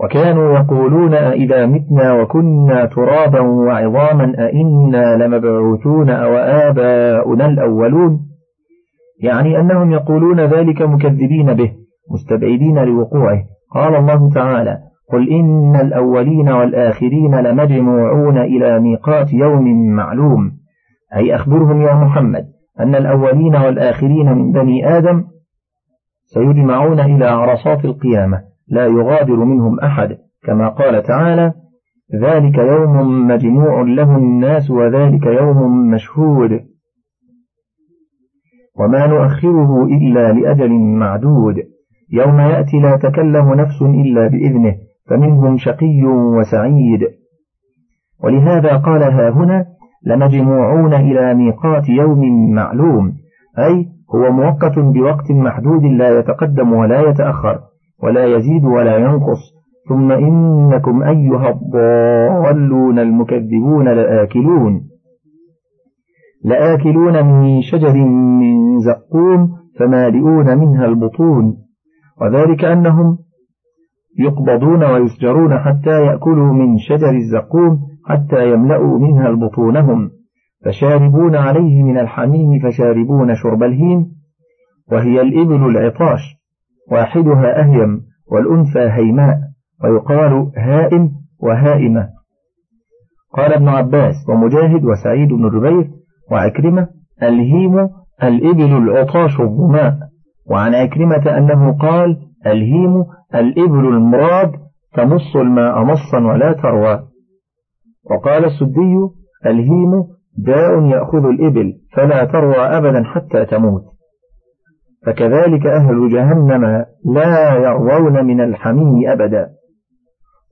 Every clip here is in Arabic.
وكانوا يقولون أئذا متنا وكنا ترابا وعظاما أئنا لمبعوثون أو آباؤنا الأولون. يعني أنهم يقولون ذلك مكذبين به مستبعدين لوقوعه. قال الله تعالى قل إن الأولين والآخرين لمجموعون إلى ميقات يوم معلوم. أي أخبرهم يا محمد أن الأولين والآخرين من بني آدم سيجمعون إلى عرصات القيامة. لا يغادر منهم أحد. كما قال تعالى ذلك يوم مجموع له الناس وذلك يوم مشهود. وما نؤخره إلا لأجل معدود. يوم يأتي لا تكلم نفس إلا بإذنه فمنهم شقي وسعيد. ولهذا قال ها هنا لمجموعون إلى ميقات يوم معلوم. أي هو مؤقت بوقت محدود لا يتقدم ولا يتأخر. ولا يزيد ولا ينقص. ثم إنكم أيها الضالون المكذبون لآكلون. لآكلون من شجر من زقوم فمالئون منها البطون. وذلك أنهم يقبضون ويسجرون حتى يأكلوا من شجر الزقوم حتى يملأوا منها البطونهم. فشاربون عليه من الحميم فشاربون شرب الهيم. وهي الإبل العطاش. واحدها أهيم والأنثى هيماء ويقال هائم وهائمة. قال ابن عباس ومجاهد وسعيد بن جبير وعكرمة الهيم الإبل العطاش الظماء. وعن عكرمة أنه قال الهيم الإبل المراد تمص الماء مصا ولا تروى. وقال السدي الهيم داء يأخذ الإبل فلا تروى أبدا حتى تموت. فكذلك أهل جهنم لا يروون من الحميم أبدا.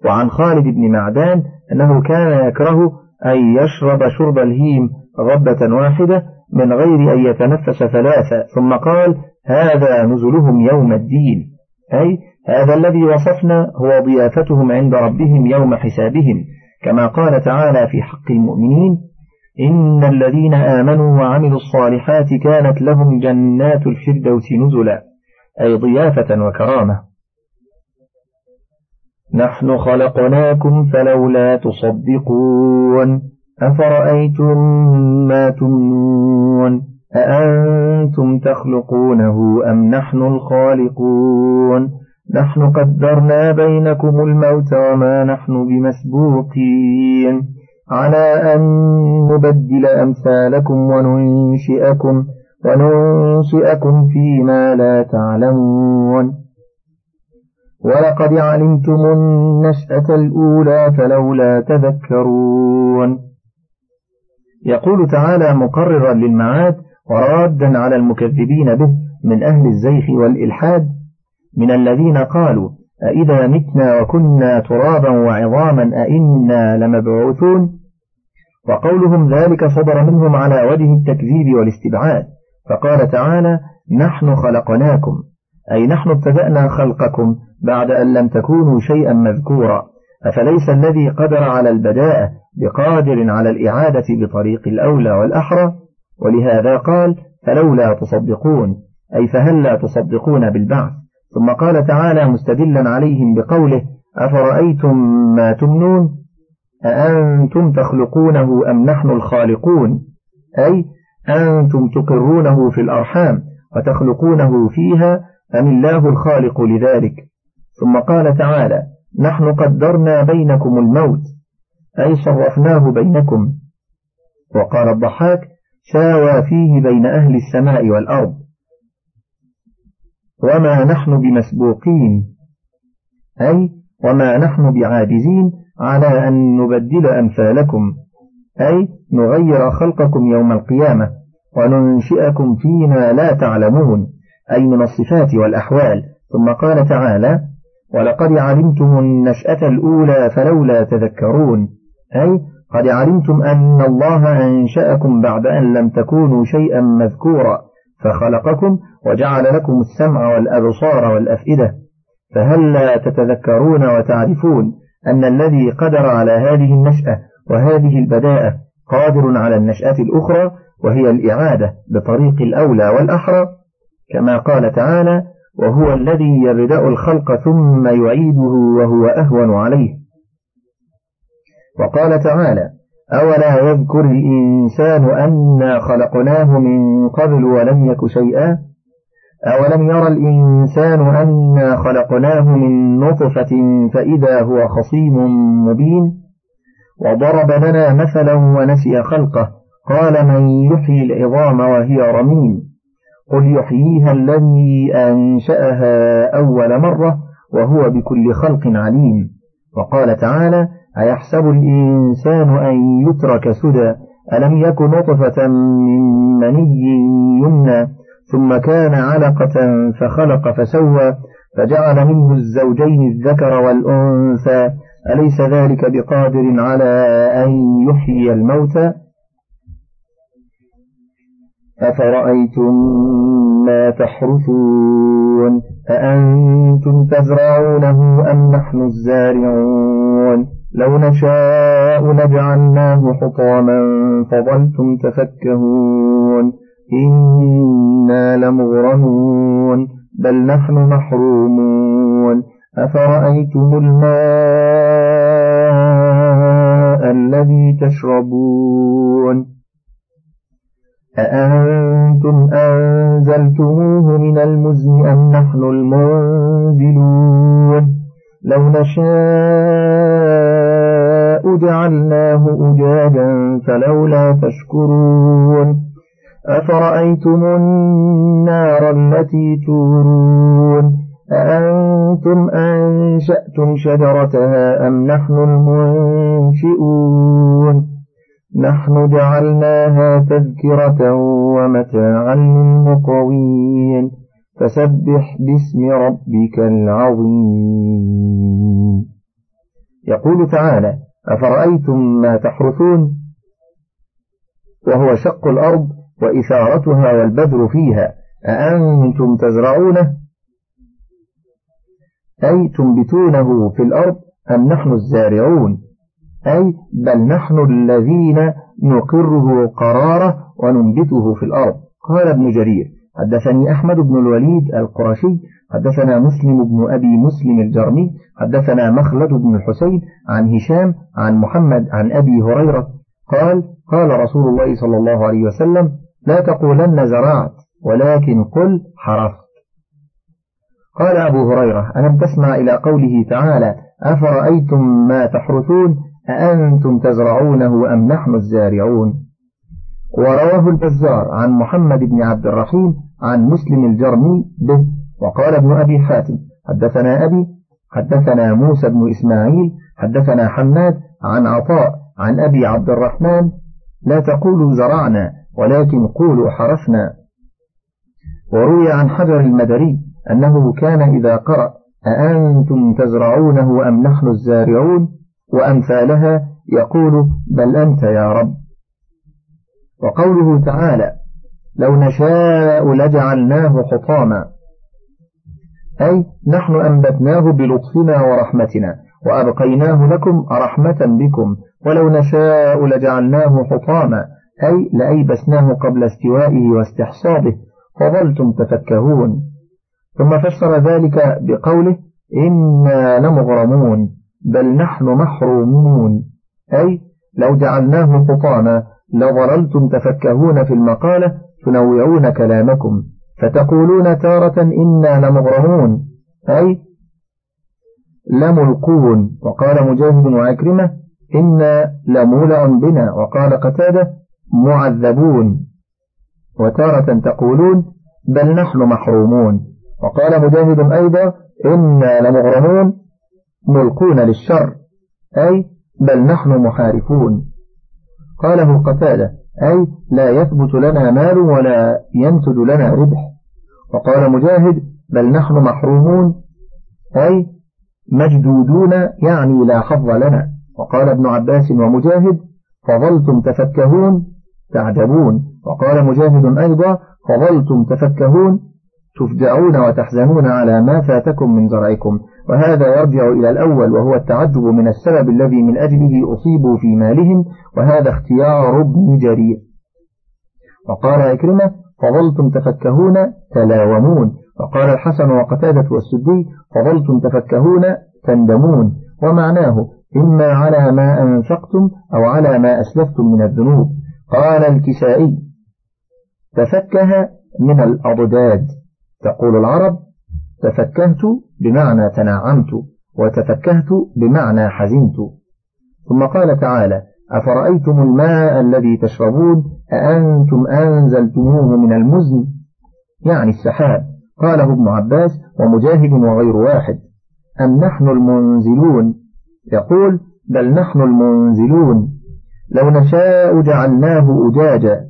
وعن خالد بن معدان أنه كان يكره أن يشرب شرب الهيم غبة واحدة من غير أن يتنفس ثلاثة ثم قال هذا نزلهم يوم الدين. أي هذا الذي وصفنا هو ضيافتهم عند ربهم يوم حسابهم. كما قال تعالى في حق المؤمنين إن الذين آمنوا وعملوا الصالحات كانت لهم جنات الفردوس نزلا أي ضيافة وكرامة. نحن خلقناكم فلولا تصدقون أفرأيتم ما تمنون أأنتم تخلقونه أم نحن الخالقون؟ نحن قدرنا بينكم الموت وما نحن بمسبوقين. على أن نبدل أمثالكم وننشئكم وننشئكم فيما لا تعلمون. ولقد علمتم النشأة الأولى فلولا تذكرون. يقول تعالى مقررا للمعاد ورادا على المكذبين به من أهل الزيخ والإلحاد من الذين قالوا أئذا متنا وكنا ترابا وعظاما أئنا لمبعوثون. وقولهم ذلك صدر منهم على وجه التكذيب والاستبعاد. فقال تعالى نحن خلقناكم. أي نحن ابتدأنا خلقكم بعد أن لم تكونوا شيئا مذكورا. أفليس الذي قدر على البداءة بقادر على الإعادة بطريق الأولى والأحرى؟ ولهذا قال فلولا تصدقون. أي فهل لا تصدقون بالبعث؟ ثم قال تعالى مستدلا عليهم بقوله أفرأيتم ما تمنون؟ أأنتم تخلقونه أم نحن الخالقون؟ أي أنتم تقرونه في الأرحام وتخلقونه فيها أم الله الخالق لذلك؟ ثم قال تعالى نحن قدرنا بينكم الموت أي صرفناه بينكم. وقال الضحاك ساوى فيه بين أهل السماء والأرض. وما نحن بمسبوقين أي وما نحن بعاجزين على أن نبدل أمثالكم أي نغير خلقكم يوم القيامة وننشئكم فيما لا تعلمون أي من الصفات والأحوال. ثم قال تعالى ولقد علمتم النشأة الأولى فلولا تذكرون أي قد علمتم أن الله أنشأكم بعد أن لم تكونوا شيئا مذكورا. فخلقكم وجعل لكم السمع والأبصار والأفئدة. فهل لا تتذكرون وتعرفون أن الذي قدر على هذه النشأة وهذه البداءة قادر على النشأة الأخرى وهي الإعادة بطريق الأولى والأحرى؟ كما قال تعالى وهو الذي يبدأ الخلق ثم يعيده وهو أهون عليه وقال تعالى أولا يذكر الإنسان أنا خلقناه من قبل ولم يك شيئا؟ أولم يرى الإنسان أنا خلقناه من نطفة فإذا هو خصيم مبين؟ وضرب لنا مثلا ونسي خلقه قال من يحيي العظام وهي رميم؟ قل يحييها الذي أنشأها أول مرة وهو بكل خلق عليم. وقال تعالى أيحسب الإنسان أن يترك سدى؟ ألم يك نطفة من مني يمنى ثم كان علقة فخلق فسوى فجعل منه الزوجين الذكر والأنثى. أليس ذلك بقادر على أن يحيي الموتى؟ أفرأيتم ما تحرثون؟ أأنتم تزرعونه أم نحن الزارعون؟ لو نشاء لجعلناه حطاما فظلتم تفكهون. إنا لمغرمون بل نحن محرومون. أفرأيتم الماء الذي تشربون؟ أأنتم أنزلتموه من المزن أم نحن المنزلون؟ لو نشاء جعلناه أجاجا فلولا تشكرون أفرأيتم النار التي تورون أأنتم أنشأتم شجرتها أم نحن المنشئون نحن جعلناها تذكرة ومتاعا للمقوين فسبح باسم ربك العظيم. يقول تعالى أفرأيتم ما تحرثون؟ وهو شق الأرض وإثارتها والبذر فيها أأنتم تزرعونه؟ أي تنبتونه في الأرض أم نحن الزارعون؟ أي بل نحن الذين نقره قراره وننبته في الأرض. قال ابن جرير حدثني أحمد بن الوليد القرشي حدثنا مسلم بن أبي مسلم الجرمي حدثنا مخلد بن الحسين عن هشام عن محمد عن أبي هريرة قال قال رسول الله صلى الله عليه وسلم لا تقولن زرعت ولكن قل حرفت. قال أبو هريرة ألم تسمع إلى قوله تعالى أفرأيتم ما تحرثون أأنتم تزرعونه أم نحن الزارعون؟ ورواه البزار عن محمد بن عبد الرحيم عن مسلم الجرمي به وقال ابن أبي حاتم حدثنا أبي حدثنا موسى بن إسماعيل حدثنا حماد عن عطاء عن أبي عبد الرحمن لا تقولوا زرعنا ولكن قولوا حرثنا وروي عن حجر المدري أنه كان إذا قرأ أأنتم تزرعونه أم نحن الزارعون؟ وأمثالها يقول بل أنت يا رب. وقوله تعالى لو نشاء لجعلناه حطاما. أي نحن أنبتناه بلطفنا ورحمتنا وأبقيناه لكم رحمة بكم ولو نشاء لجعلناه حطاما. أي لأيبسناه قبل استوائه واستحصاده فظلتم تفكهون. ثم فسر ذلك بقوله إنا لمغرمون بل نحن محرومون. أي لو جعلناه حطاما لظللتم تفكهون في المقالة تنوعون كلامكم فتقولون تارة إنا لمغرمون أي لملقون. وقال مجاهد وعكرمة إنا لمولع بنا وقال قتادة معذبون. وتارة تقولون بل نحن محرومون. وقال مجاهد أيضا إنا لمغرمون ملقون للشر أي بل نحن محارفون. قاله قتادة أي لا يثبت لنا مال ولا ينتج لنا ربح. وقال مجاهد بل نحن محرومون أي مجدودون يعني لا حظ لنا. وقال ابن عباس ومجاهد فظلتم تفكهون تعجبون. وقال مجاهد أيضا فظلتم تفكهون تفجعون وتحزنون على ما فاتكم من زرعكم وهذا يرجع إلى الأول وهو التعجب من السبب الذي من أجله أصيبوا في مالهم وهذا اختيار ابن جرير. وقال إكرمة فظلتم تفكهون تلاومون. وقال الحسن وقتادة والسدي فظلتم تفكهون تندمون. ومعناه إما على ما أنفقتم أو على ما أسلفتم من الذنوب. قال الكسائي تفكه من الأضداد. تقول العرب تفكهت بمعنى تنعمت وتفكهت بمعنى حزنت. ثم قال تعالى أفرأيتم الماء الذي تشربون؟ أأنتم أنزلتموه من المزن؟ يعني السحاب. قاله ابن عباس ومجاهد وغير واحد أم نحن المنزلون؟ يقول بل نحن المنزلون. لو نشاء جعلناه أجاجا.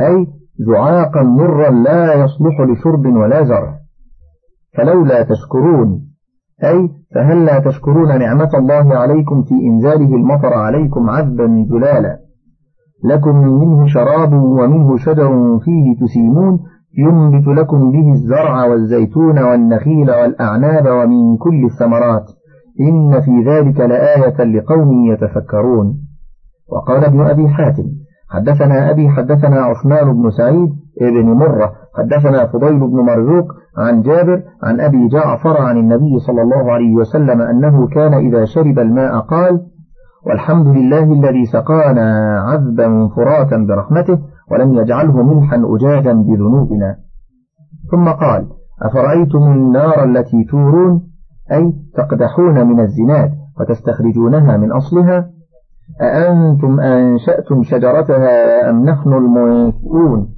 أي زعاقا مرا لا يصلح لشرب ولا زرع فلولا تشكرون. أي فهل لا تشكرون نعمة الله عليكم في إنزاله المطر عليكم عذبا جلالا؟ لكم منه شراب ومنه شجر فيه تسيمون. ينبت لكم به الزرع والزيتون والنخيل والأعناب ومن كل الثمرات. إن في ذلك لآية لقوم يتفكرون. وقال ابن أبي حاتم حدثنا أبي حدثنا عثمان بن سعيد ابن مرة حدثنا فضيل بن مرزوق عن جابر عن أبي جعفر عن النبي صلى الله عليه وسلم أنه كان إذا شرب الماء قال والحمد لله الذي سقانا عذبا فراتا برحمته ولم يجعله ملحا أجاجا بذنوبنا. ثم قال أفرأيتم النار التي تورون؟ أي تقدحون من الزناد وتستخرجونها من أصلها؟ أأنتم أنشأتم شجرتها أم نحن المنشئون؟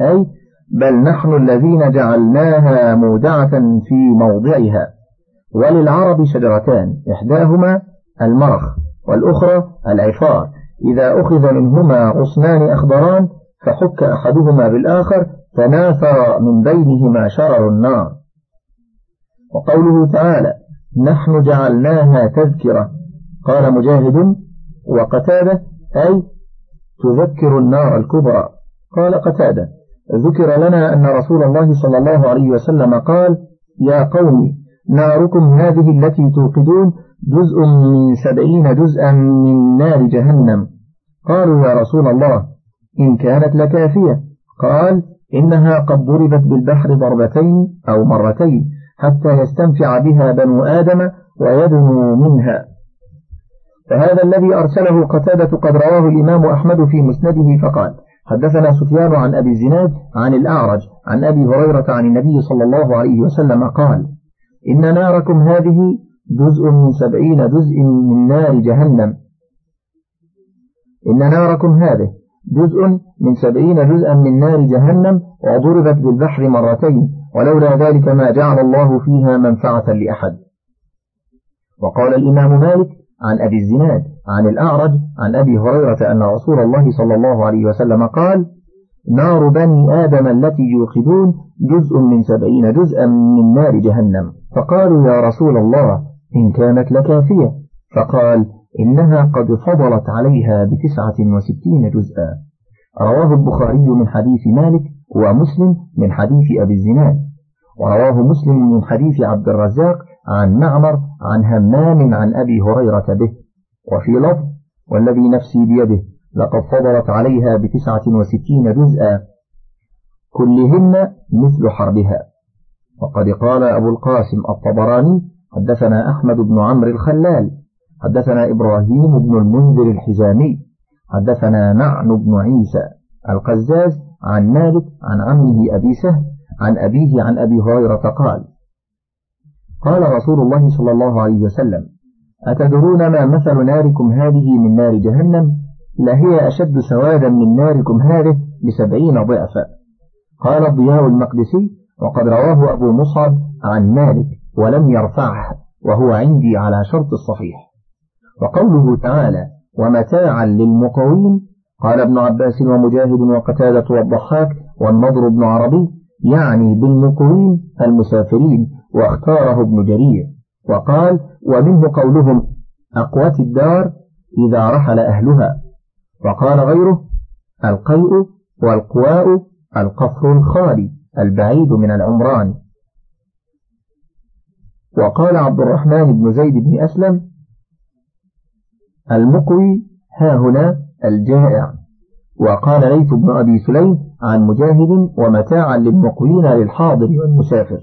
أي بل نحن الذين جعلناها مودعة في موضعها. وللعرب شجرتان إحداهما المرخ والأخرى العفار. إذا أخذ منهما غصنان أخضران فحك أحدهما بالآخر تناثر من بينهما شرر النار. وقوله تعالى نحن جعلناها تذكرة. قال مجاهد وقتادة أي تذكر النار الكبرى. قال قتادة ذكر لنا أن رسول الله صلى الله عليه وسلم قال يا قوم ناركم هذه التي توقدون جزء من سبعين جزءا من نار جهنم. قالوا يا رسول الله إن كانت لكافية. قال إنها قد ضربت بالبحر ضربتين أو مرتين حتى يستنفع بها بنو آدم ويدنوا منها. فهذا الذي أرسله قتادة قد رواه الإمام أحمد في مسنده فقال حدثنا سفيان عن أبي الزناد عن الأعرج عن أبي هريرة عن النبي صلى الله عليه وسلم قال إن ناركم هذه جزء من سبعين جزء من نار جهنم. إن ناركم هذه جزء من سبعين جزءا من نار جهنم وضربت بالبحر مرتين ولولا ذلك ما جعل الله فيها منفعة لأحد. وقال الإمام مالك عن أبي الزناد عن الأعرج عن أبي هريرة أن رسول الله صلى الله عليه وسلم قال نار بني آدم التي يوقدون جزء من سبعين جزءا من نار جهنم. فقالوا يا رسول الله إن كانت لكافية. فقال إنها قد فضلت عليها بتسعة وستين جزءا. رواه البخاري من حديث مالك ومسلم من حديث أبي الزناد. ورواه مسلم من حديث عبد الرزاق عن معمر عن همام عن أبي هريرة به. وفي لفظ والذي نفسي بيده لقد فضلت عليها بتسعة وستين جزءا. كلهن مثل حربها. وقد قال أبو القاسم الطبراني حدثنا أحمد بن عمرو الخلال. حدثنا إبراهيم بن المنذر الحزامي. حدثنا نعن بن عيسى القزاز عن مالك عن عمه أبي سهل عن أبيه عن أبي هريرة قال قال رسول الله صلى الله عليه وسلم أتدرون ما مثل ناركم هذه من نار جهنم؟ لهي أشد سوادا من ناركم هذه بسبعين ضعفا. قال الضياء المقدسي وقد رواه أبو مصعب عن مالك ولم يرفعه وهو عندي على شرط الصحيح. وقوله تعالى ومتاعا للمقوين قال ابن عباس ومجاهد وقتادة والضحاك والنضر بن عربي يعني بالمقوين المسافرين واختاره ابن جرير. وقال ومنه قولهم أقوات الدار إذا رحل أهلها. وقال غيره القيء والقواء القفر الخالي البعيد من العمران. وقال عبد الرحمن بن زيد بن أسلم المقوي ها هنا الجائع. وقال ليث بن أبي سليم عن مجاهد ومتاعا للمقوين للحاضر والمسافر.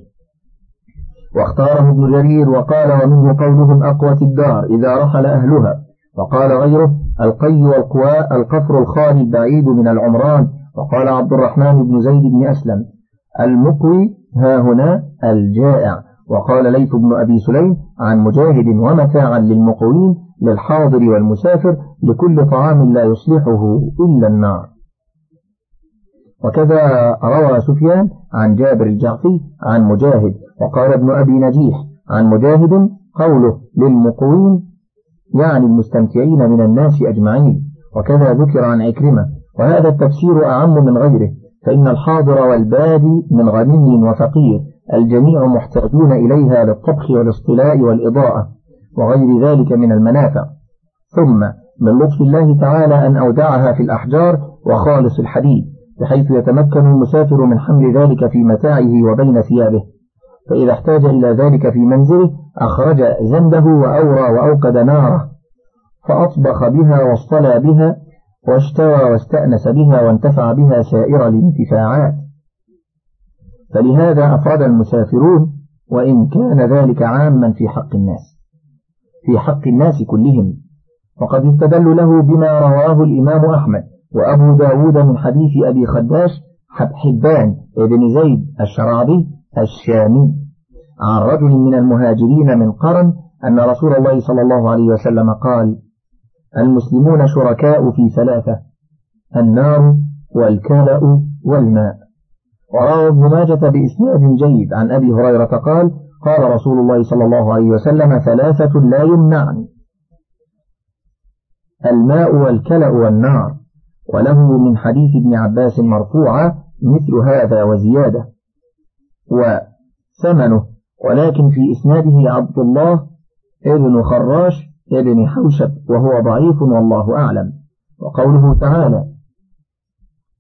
واختاره ابن جرير وقال ومنه قولهم أقوى الدار إذا رحل أهلها. وقال غيره القي والقواء القفر الخالي البعيد من العمران. وقال عبد الرحمن بن زيد بن أسلم المقوي ها هنا الجائع. وقال ليث بن أبي سليم عن مجاهد ومتاعا للمقوين للحاضر والمسافر لكل طعام لا يصلحه إلا النار. وكذا روى سفيان عن جابر الجعفي عن مجاهد وقال ابن أبي نجيح عن مجاهد قوله للمقوين يعني المستمتعين من الناس أجمعين وكذا ذكر عن عكرمة وهذا التفسير أعم من غيره فإن الحاضر والبادي من غني وفقير الجميع محتاجون إليها للطبخ والاصطلاء والإضاءة وغير ذلك من المنافع. ثم من لطف الله تعالى أن أودعها في الأحجار وخالص الحديد بحيث يتمكن المسافر من حمل ذلك في متاعه وبين ثيابه. فإذا احتاج إلى ذلك في منزله أخرج زنده وأورى وأوقد ناره فأطبخ بها واصطلى بها واشتوى واستأنس بها وانتفع بها سائر الانتفاعات. فلهذا أفرد المسافرون وإن كان ذلك عاما في حق الناس في حق الناس كلهم. وقد استدل له بما رواه الإمام أحمد وأبو داود من حديث أبي خداش حبان بن زيد الشرابي الشامي. عن رجل من المهاجرين من قرن أن رسول الله صلى الله عليه وسلم قال المسلمون شركاء في ثلاثة النار والكلأ والماء. وروى ابن ماجة بإسناد جيد. عن أبي هريرة قال قال رسول الله صلى الله عليه وسلم ثلاثة لا يمنعن. الماء والكلأ والنار. وله من حديث ابن عباس مرفوعة مثل هذا وزيادة. وثمنه. ولكن في إسناده عبد الله ابن خراش ابن حوشب وهو ضعيف والله أعلم. وقوله تعالى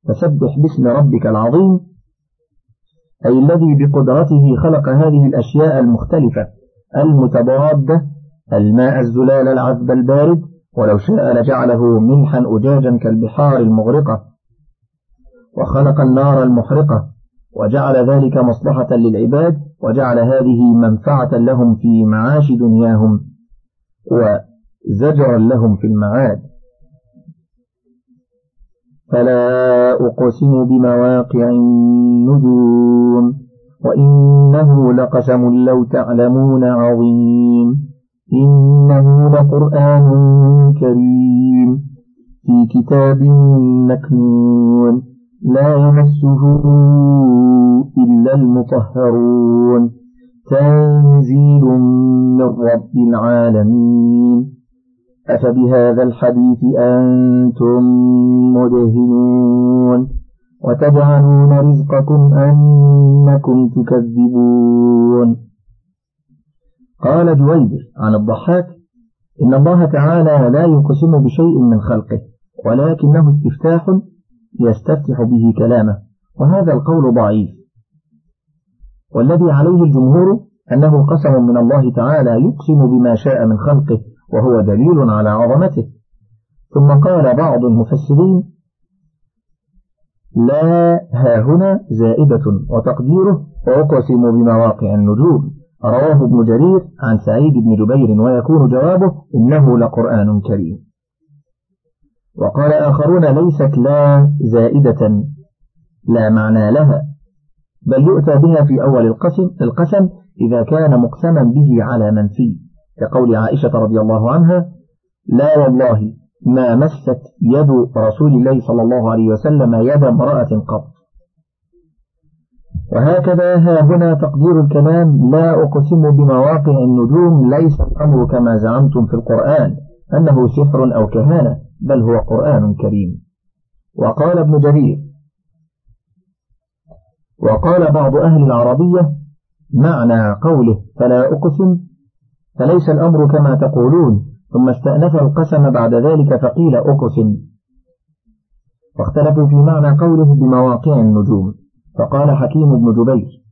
فسبح باسم ربك العظيم أي الذي بقدرته خلق هذه الأشياء المختلفة المتضادة الماء الزلال العذب البارد ولو شاء لجعله ملحا أجاجا كالبحار المغرقة. وخلق النار المحرقة وجعل ذلك مصلحة للعباد وجعل هذه منفعة لهم في معاش دنياهم وزجرا لهم في المعاد. فلا أقسم بمواقع النجوم وإنه لقسم لو تعلمون عظيم. إنه لقرآن كريم في كتاب مكنون. لا يمسه إلا المطهرون. تنزيل من رب العالمين. أفبهذا الحديث أنتم مدهنون. وتجعلون رزقكم أنكم تكذبون. قال جويبر عن الضحاك إن الله تعالى لا يقسم بشيء من خلقه ولكنه استفتاح يستفتح به كلامه. وهذا القول ضعيف. والذي عليه الجمهور أنه قسم من الله تعالى يقسم بما شاء من خلقه وهو دليل على عظمته. ثم قال بعض المفسرين لا ها هنا زائدة وتقديره وأقسم بمواقع النجوم. رواه ابن جرير عن سعيد بن جبير ويكون جوابه إنه لقرآن كريم. وقال آخرون ليست لا زائدة لا معنى لها بل يؤتى بها في أول القسم, القسم إذا كان مقسما به على من فيه كقول عائشة رضي الله عنها لا والله ما مست يد رسول الله صلى الله عليه وسلم يد امرأة قط. وهكذا ها هنا تقدير الكلام لا أقسم بمواقع النجوم ليس الأمر كما زعمتم في القرآن أنه سحر أو كهانة. بل هو قرآن كريم. وقال ابن جرير وقال بعض أهل العربية معنى قوله فلا أقسم فليس الأمر كما تقولون. ثم استأنف القسم بعد ذلك فقيل أقسم. واختلفوا في معنى قوله بمواقع النجوم. فقال حكيم بن جبير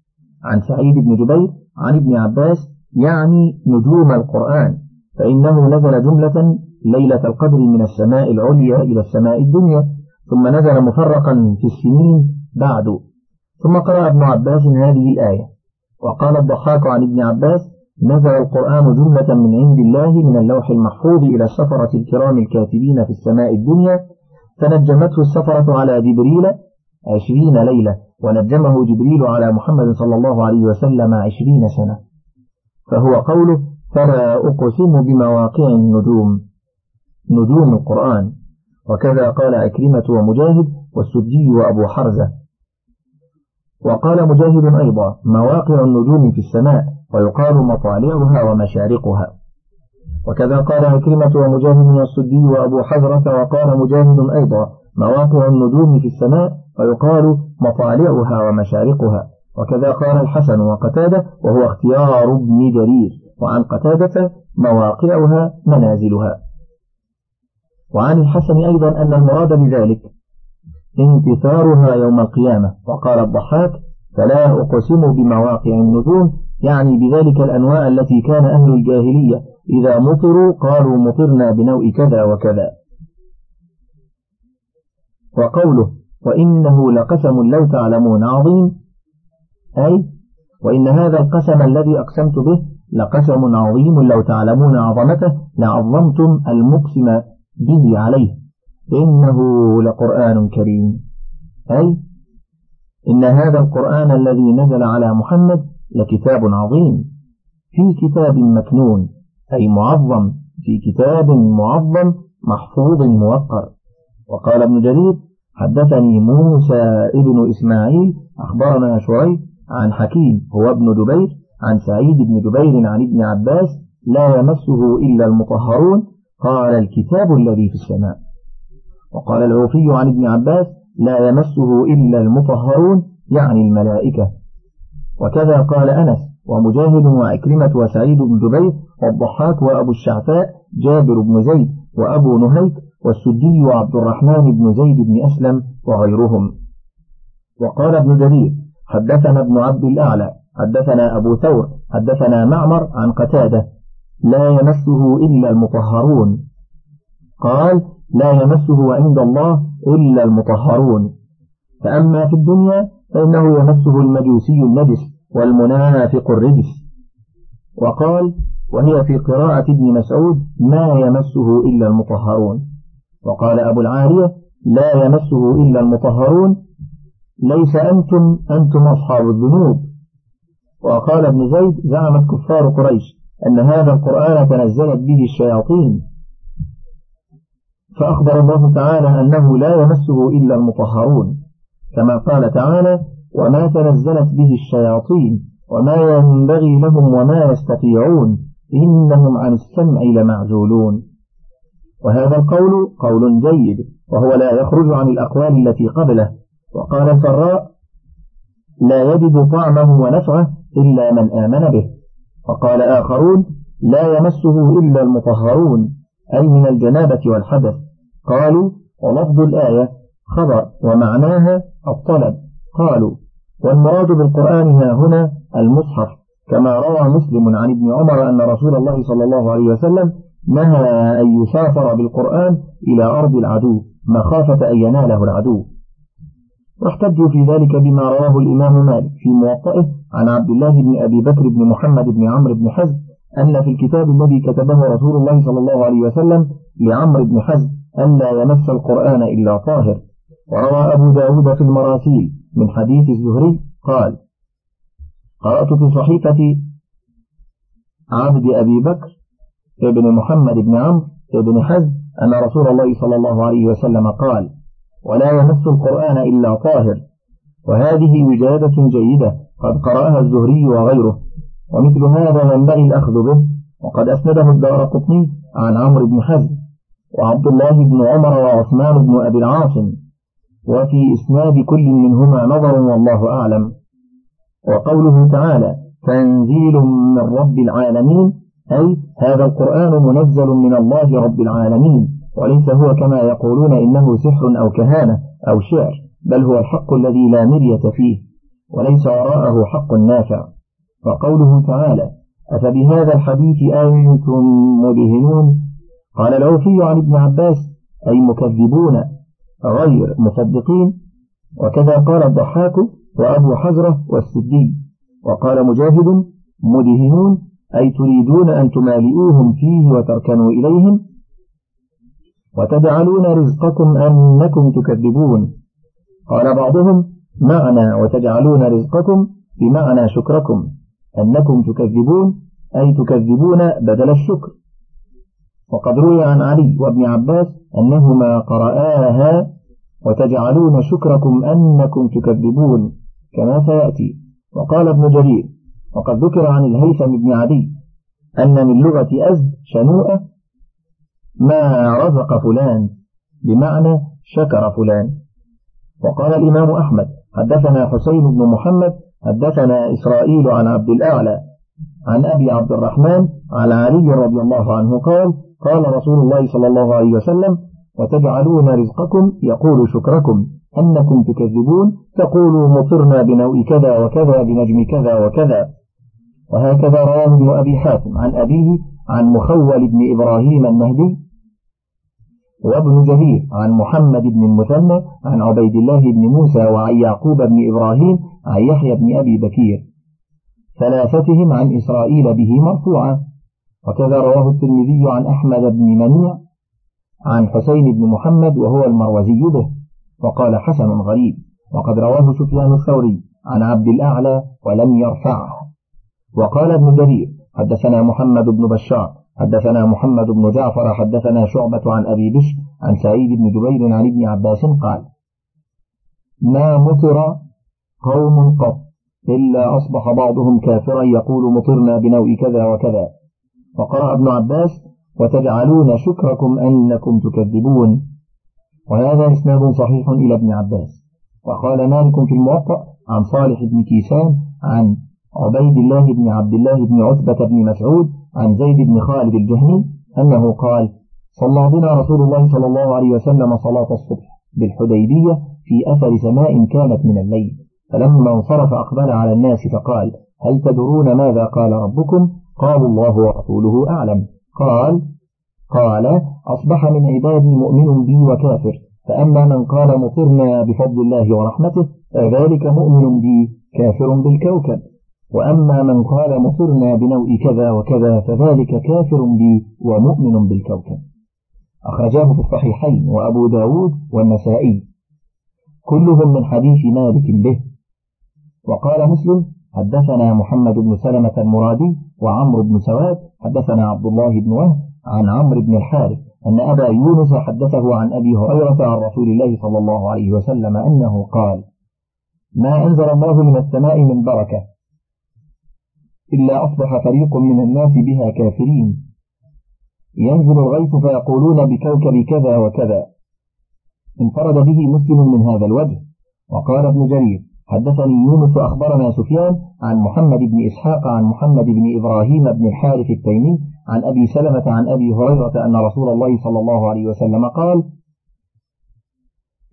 عن سعيد بن جبير عن ابن عباس يعني نجوم القرآن فإنه نزل جملة ليلة القدر من السماء العليا إلى السماء الدنيا ثم نزل مفرقا في السنين بعد. ثم قرأ ابن عباس هذه الآية. وقال الضحاك عن ابن عباس نزل القرآن جملة من عند الله من اللوح المحفوظ إلى السفرة الكرام الكاتبين في السماء الدنيا. فنجمته السفرة على جبريل عشرين ليلة ونجمه جبريل على محمد صلى الله عليه وسلم عشرين سنة. فهو قوله فلا أقسم بمواقع النجوم. نجوم القرآن. وكذا قال أكرمة ومجاهد والسدي وأبو حرزة. وقال مجاهد أيضا مواقع النجوم في السماء ويقال مطالعها ومشارقها. وكذا قال أكرمة ومجاهد والسدي وأبو حزرة وقال مجاهد أيضا مواقع النجوم في السماء ويقال مطالعها ومشارقها. وكذا قال الحسن وقتادة وهو اختيار ابن جرير. وعن قتادة مواقعها منازلها. وعن الحسن أيضا أن المراد بذلك انتصارها يوم القيامة. وقال الضحاك فلا أقسم بمواقع النجوم يعني بذلك الأنواع التي كان أهل الجاهلية إذا مطروا قالوا مطرنا بنوء كذا وكذا. وقوله وإنه لقسم لو تعلمون عظيم أي وإن هذا القسم الذي أقسمت به لقسم عظيم لو تعلمون عظمته لعظمتم المقسم به عليه. إنه لقرآن كريم. أي إن هذا القرآن الذي نزل على محمد لكتاب عظيم. في كتاب مكنون أي معظم في كتاب معظم محفوظ موقر. وقال ابن جرير حدثني موسى ابن إسماعيل أخبرنا شريح عن حكيم هو ابن جبير عن سعيد بن جبير عن ابن عباس لا يمسه إلا المطهرون قال الكتاب الذي في السماء. وقال العوفي عن ابن عباس لا يمسه إلا المطهرون يعني الملائكة. وكذا قال أنس ومجاهد وأكرمة وسعيد بن جبير والضحاك وأبو الشعفاء جابر بن زيد وأبو نهيك والسدي وعبد الرحمن بن زيد بن أسلم وغيرهم. وقال ابن جرير حدثنا ابن عبد الأعلى حدثنا أبو ثور حدثنا معمر عن قتادة لا يمسه إلا المطهرون. قال لا يمسه عند الله إلا المطهرون. فأما في الدنيا فإنه يمسه المجوسي النجس والمنافق الرجس. وقال وهي في قراءة ابن مسعود ما يمسه إلا المطهرون. وقال أبو العالية لا يمسه إلا المطهرون. ليس أنتم أنتم أصحاب الذنوب. وقال ابن زيد زعمت كفار قريش. أن هذا القرآن تنزلت به الشياطين. فأخبر الله تعالى أنه لا يمسه إلا المطهرون. كما قال تعالى وما تنزلت به الشياطين وما ينبغي لهم وما يستطيعون. إنهم عن السمع لمعزولون. وهذا القول قول جيد وهو لا يخرج عن الأقوال التي قبله. وقال الفراء لا يجد طعمه ونفعه إلا من آمن به. وقال آخرون لا يمسه إلا المطهرون أي من الجنابة والحدث. قالوا ولفظ الآية خبر ومعناها الطلب. قالوا والمراد بالقرآن ها هنا المصحف كما روى مسلم عن ابن عمر أن رسول الله صلى الله عليه وسلم نهى أن يسافر بالقرآن إلى أرض العدو مخافة أن يناله العدو. واحتجوا في ذلك بما رواه الإمام مالك في موطئه عن عبد الله بن أبي بكر بن محمد بن عمرو بن حزم أن في الكتاب الذي كتبه رسول الله صلى الله عليه وسلم لعمرو بن حزم أن لا يمس القرآن إلا طاهر. وروى أبو داود في المراسيل من حديث الزهري قال قرأت في صحيفة عبد أبي بكر ابن محمد بن عمرو بن حزم أن رسول الله صلى الله عليه وسلم قال ولا يمس القرآن إلا طاهر. وهذه وجادة جيدة قد قرأها الزهري وغيره ومثل هذا ينبغي الأخذ به وقد أسنده الدار قطني عن عمرو بن حزم وعبد الله بن عمر وعثمان بن أبي العاصم وفي إسناد كل منهما نظر والله أعلم. وقوله تعالى تنزيل من رب العالمين أي هذا القرآن منزل من الله رب العالمين وليس هو كما يقولون إنه سحر أو كهانة أو شعر بل هو الحق الذي لا مرية فيه. وليس وراءه حق نافع. وقوله تعالى أفبهذا الحديث أنتم مدهنون؟ قال العوفي عن ابن عباس أي مكذبون غير مصدقين. وكذا قال الضحاك وأبو حزرة والسدي. وقال مجاهد مدهنون أي تريدون أن تمالئوهم فيه وتركنوا إليهم؟ وتجعلون رزقكم أنكم تكذبون. قال بعضهم معنى وتجعلون رزقكم بمعنى شكركم أنكم تكذبون أي تكذبون بدل الشكر. وقد روي عن علي وابن عباس أنهما قرآها وتجعلون شكركم أنكم تكذبون كما سيأتي. وقال ابن جرير وقد ذكر عن الهيثم بن عدي أن من لغة أزد شنوءة ما رزق فلان بمعنى شكر فلان وقال الإمام أحمد حدثنا حسين بن محمد حدثنا إسرائيل عن عبد الأعلى عن أبي عبد الرحمن على علي رضي الله عنه قال قال رسول الله صلى الله عليه وسلم وتجعلون رزقكم يقول شكركم أنكم تكذبون تقولوا مطرنا بنوء كذا وكذا بنجم كذا وكذا. وهكذا رواه ابن أبي حاتم عن أبيه عن مخول بن إبراهيم النهدي وابن جرير عن محمد بن المثنى عن عبيد الله بن موسى وعن يعقوب بن إبراهيم عن يحيى بن أبي بكير. ثلاثتهم عن إسرائيل به مرفوعا وكذا رواه الترمذي عن أحمد بن منيع عن حسين بن محمد وهو المروزي به. وقال حسن غريب. وقد رواه سفيان الثوري عن عبد الأعلى ولم يرفعه. وقال ابن جرير حدثنا محمد بن بشار حدثنا محمد بن جعفر حدثنا شعبة عن أبي بشر عن سعيد بن جبير عن ابن عباس قال ما مطر قوم قط إلا أصبح بعضهم كافرا يقول مطرنا بنوء كذا وكذا. وقرأ ابن عباس وتجعلون شكركم أنكم تكذبون وهذا إسناد صحيح إلى ابن عباس. وقال مالك في الموطأ عن صالح بن كيسان عن عبيد الله بن عبد الله بن عتبة بن مسعود عن زيد بن خالد الجهني أنه قال صلى بنا رسول الله صلى الله عليه وسلم صلاة الصبح بالحديبية في أثر سماء كانت من الليل. فلما انصرف أقبل على الناس فقال هل تدرون ماذا قال ربكم؟ قالوا الله ورسوله أعلم. قال قال أصبح من عبادي مؤمن بي وكافر فأما من قال مطرنا بفضل الله ورحمته فذلك مؤمن بي كافر بالكوكب. وأما من قال مطرنا بنوء كذا وكذا فذلك كافر بي ومؤمن بالكوكب. أخرجاه في الصحيحين وأبو داود والنسائي. كلهم من حديث مالك به. وقال مسلم حدثنا محمد بن سلمة المرادي وعمرو بن سواد حدثنا عبد الله بن وهب عن عمرو بن الحارث أن أبا يونس حدثه عن أبي هريرة عن رسول الله صلى الله عليه وسلم أنه قال ما أنزل الله من السماء من بركة إلا أصبح فريق من الناس بها كافرين. ينزل الغيث فيقولون بكوكب كذا وكذا. انفرد به مسلم من هذا الوجه. وقال ابن جرير حدثني يونس أخبرنا سفيان عن محمد بن إسحاق عن محمد بن إبراهيم بن الحارث التيمي عن أبي سلمة عن أبي هريرة أن رسول الله صلى الله عليه وسلم قال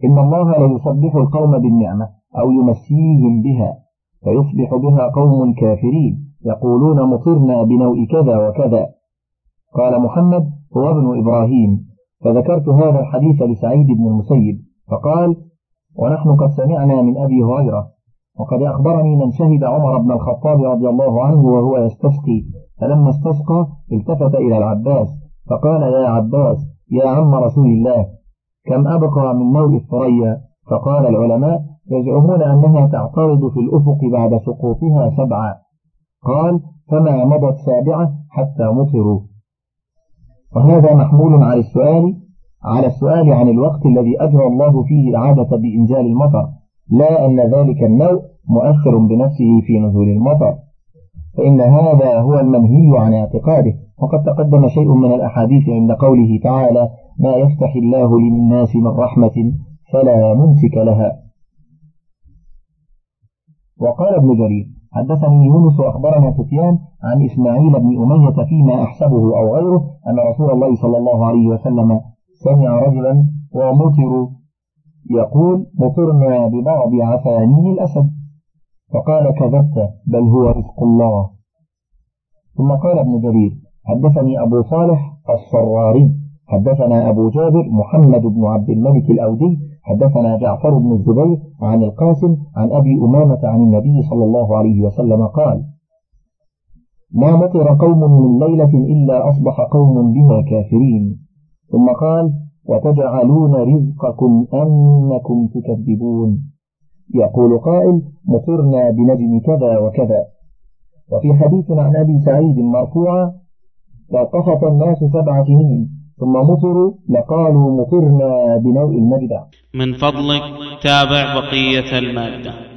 إن الله ليصبح القوم بالنعمة أو يمسيهم بها فيصبح بها قوم كافرين. يقولون مطرنا بنوء كذا وكذا. قال محمد هو ابن إبراهيم. فذكرت هذا الحديث لسعيد بن المسيب. فقال ونحن قد سمعنا من أبي هريرة وقد أخبرني من شهد عمر بن الخطاب رضي الله عنه وهو يستسقي. فلما استسقى التفت إلى العباس. فقال يا عباس يا عم رسول الله كم أبقى من نوء الثريا؟ فقال العلماء يزعمون أنها تعترض في الأفق بعد سقوطها سبعا. قال فما مضت سابعة حتى مطروا. وهذا محمول على السؤال على السؤال عن الوقت الذي أجرى الله فيه العادة بإنزال المطر لا أن ذلك النوع مؤثر بنفسه في نزول المطر. فإن هذا هو المنهي عن اعتقاده. وقد تقدم شيء من الأحاديث عند قوله تعالى ما يفتح الله للناس من رحمة فلا ممسك لها. وقال ابن جرير حدثني يونس أخبرنا سفيان عن إسماعيل بن أمية فيما أحسبه أو غيره أن رسول الله صلى الله عليه وسلم سمع رجلا ومطر يقول مطرنا ببعض عفاني الأسد. فقال كذبت بل هو رزق الله. ثم قال ابن جرير حدثني أبو صالح الصراري حدثنا أبو جابر محمد بن عبد الملك الأودي حدثنا جعفر بن الزبير عن القاسم عن أبي أمامة عن النبي صلى الله عليه وسلم قال ما مطر قوم من ليلة إلا أصبح قوم بها كافرين. ثم قال وتجعلون رزقكم أنكم تكذبون. يقول قائل مطرنا بنجم كذا وكذا. وفي حديث عن أبي سعيد مرفوعا لو قفط الناس سبع سنين. ثم مطروا لقالوا مطرنا بنوء المجدع من فضلك تابع بقية المادة.